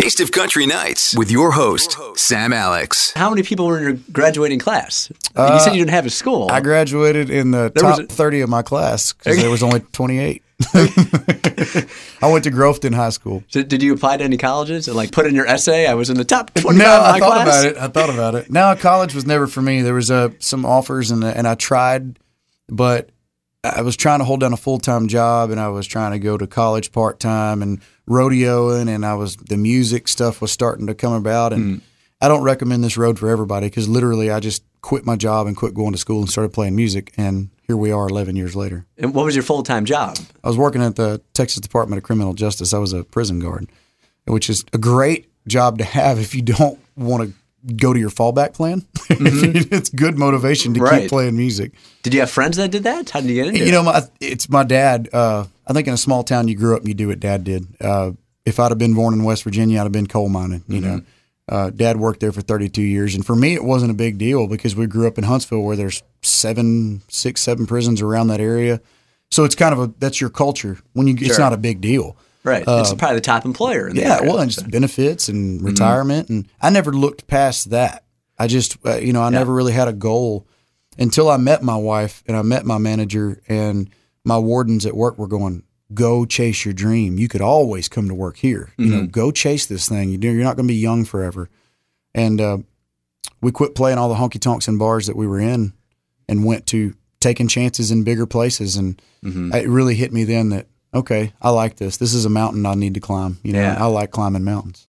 Taste of Country Nights with your host, Sam Alex. How many people were in your graduating class? you said you didn't have a school. I graduated in the There was top a- 30 of my class because there was only 28. I went to Groveton High School. So did you apply to any colleges and like put in your essay? I was in the top 25 No, I thought class. about it. I thought about it. Now college was never for me. There was uh, some offers and and I tried, but I was trying to hold down a full time job and I was trying to go to college part time and rodeoing and I was the music stuff was starting to come about and hmm. I don't recommend this road for everybody because literally I just quit my job and quit going to school and started playing music and here we are 11 years later. And what was your full time job? I was working at the Texas Department of Criminal Justice. I was a prison guard, which is a great job to have if you don't want to go to your fallback plan. it's good motivation to Mm-hmm. Right. keep playing music. Did you have friends that did that? How did you get into You it? know, my it's my dad. Uh, I think in a small town, you grew up and you do what dad did. Uh, if I'd have been born in West Virginia, I'd have been coal mining. You know, uh, dad worked there for 32 years, and for me, it wasn't a big deal because we grew up in Huntsville, where there's seven, six, seven prisons around that area. So it's kind of a that's your culture. When you, it's not a big deal. Right. it's probably the top employer. In uh, Yeah, area. well, and just benefits and retirement, and I never looked past that. I just, uh, you know, I never really had a goal until I met my wife and I met my manager and my wardens at work were going, "Go chase your dream. You could always come to work here. You know, go chase this thing. You're not going to be young forever." And uh, we quit playing all the honky tonks and bars that we were in, and went to taking chances in bigger places. And it really hit me then that okay, I like this. This is a mountain I need to climb. You know, Yeah. I like climbing mountains.